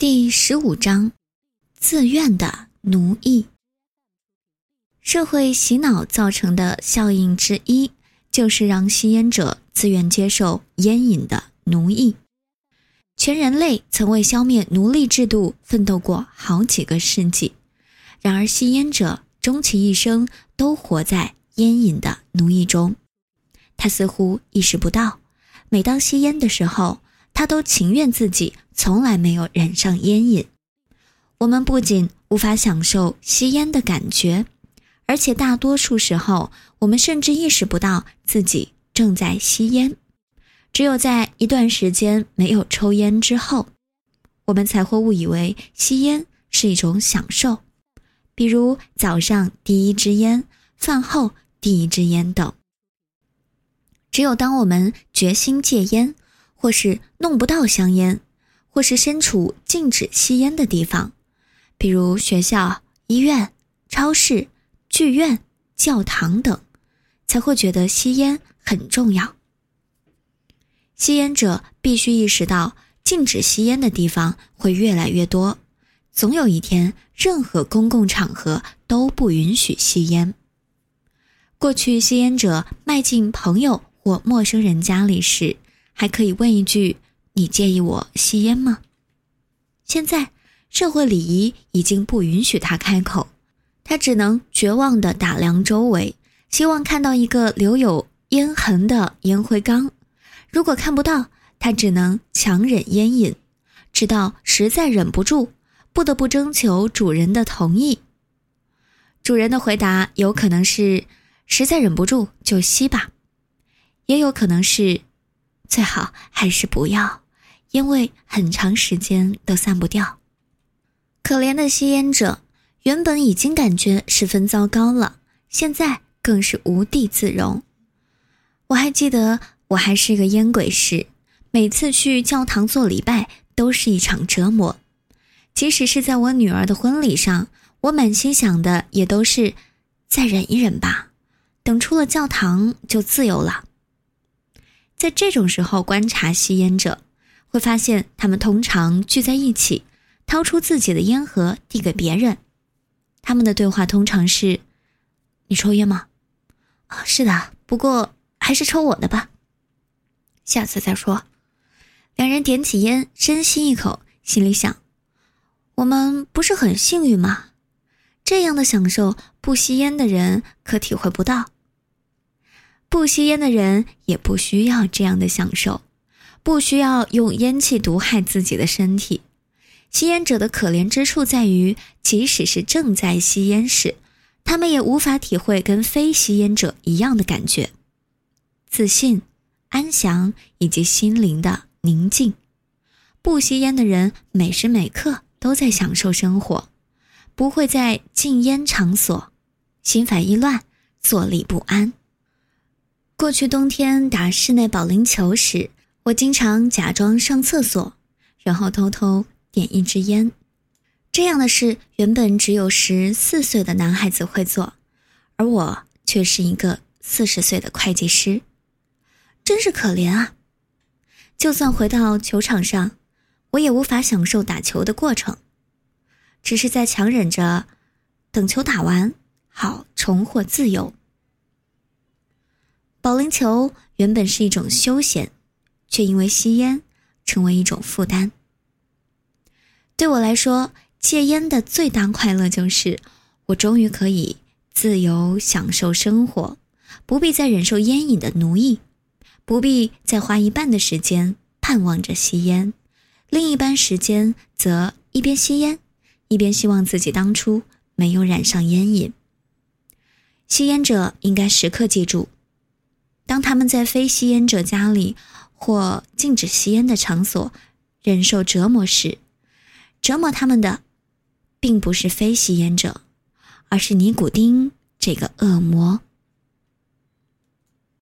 第十五章，自愿的奴役。社会洗脑造成的效应之一，就是让吸烟者自愿接受烟瘾的奴役。全人类曾为消灭奴隶制度奋斗过好几个世纪，然而吸烟者终其一生都活在烟瘾的奴役中。他似乎意识不到，每当吸烟的时候。他都情愿自己从来没有染上烟瘾。我们不仅无法享受吸烟的感觉，而且大多数时候，我们甚至意识不到自己正在吸烟。只有在一段时间没有抽烟之后，我们才会误以为吸烟是一种享受，比如早上第一支烟、饭后第一支烟等。只有当我们决心戒烟，或是弄不到香烟，或是身处禁止吸烟的地方，比如学校、医院、超市、剧院、教堂等，才会觉得吸烟很重要。吸烟者必须意识到，禁止吸烟的地方会越来越多，总有一天，任何公共场合都不允许吸烟。过去，吸烟者迈进朋友或陌生人家里时，还可以问一句：“你介意我吸烟吗？”现在社会礼仪已经不允许他开口，他只能绝望地打量周围，希望看到一个留有烟痕的烟灰缸。如果看不到，他只能强忍烟瘾，直到实在忍不住，不得不征求主人的同意。主人的回答有可能是：“实在忍不住就吸吧。”也有可能是。最好还是不要，因为很长时间都散不掉。可怜的吸烟者，原本已经感觉十分糟糕了，现在更是无地自容。我还记得我还是个烟鬼时，每次去教堂做礼拜都是一场折磨。即使是在我女儿的婚礼上，我满心想的也都是再忍一忍吧，等出了教堂就自由了。在这种时候观察吸烟者，会发现他们通常聚在一起，掏出自己的烟盒递给别人。他们的对话通常是：“你抽烟吗？”“啊，是的，不过还是抽我的吧。”“下次再说。”两人点起烟，深吸一口，心里想：“我们不是很幸运吗？这样的享受，不吸烟的人可体会不到。”不吸烟的人也不需要这样的享受，不需要用烟气毒害自己的身体。吸烟者的可怜之处在于，即使是正在吸烟时，他们也无法体会跟非吸烟者一样的感觉：自信、安详以及心灵的宁静。不吸烟的人每时每刻都在享受生活，不会在禁烟场所心烦意乱、坐立不安。过去冬天打室内保龄球时，我经常假装上厕所，然后偷偷点一支烟。这样的事原本只有十四岁的男孩子会做，而我却是一个四十岁的会计师，真是可怜啊！就算回到球场上，我也无法享受打球的过程，只是在强忍着等球打完，好重获自由。保龄球原本是一种休闲，却因为吸烟成为一种负担。对我来说，戒烟的最大快乐就是我终于可以自由享受生活，不必再忍受烟瘾的奴役，不必再花一半的时间盼望着吸烟，另一半时间则一边吸烟，一边希望自己当初没有染上烟瘾。吸烟者应该时刻记住。当他们在非吸烟者家里或禁止吸烟的场所忍受折磨时，折磨他们的，并不是非吸烟者，而是尼古丁这个恶魔。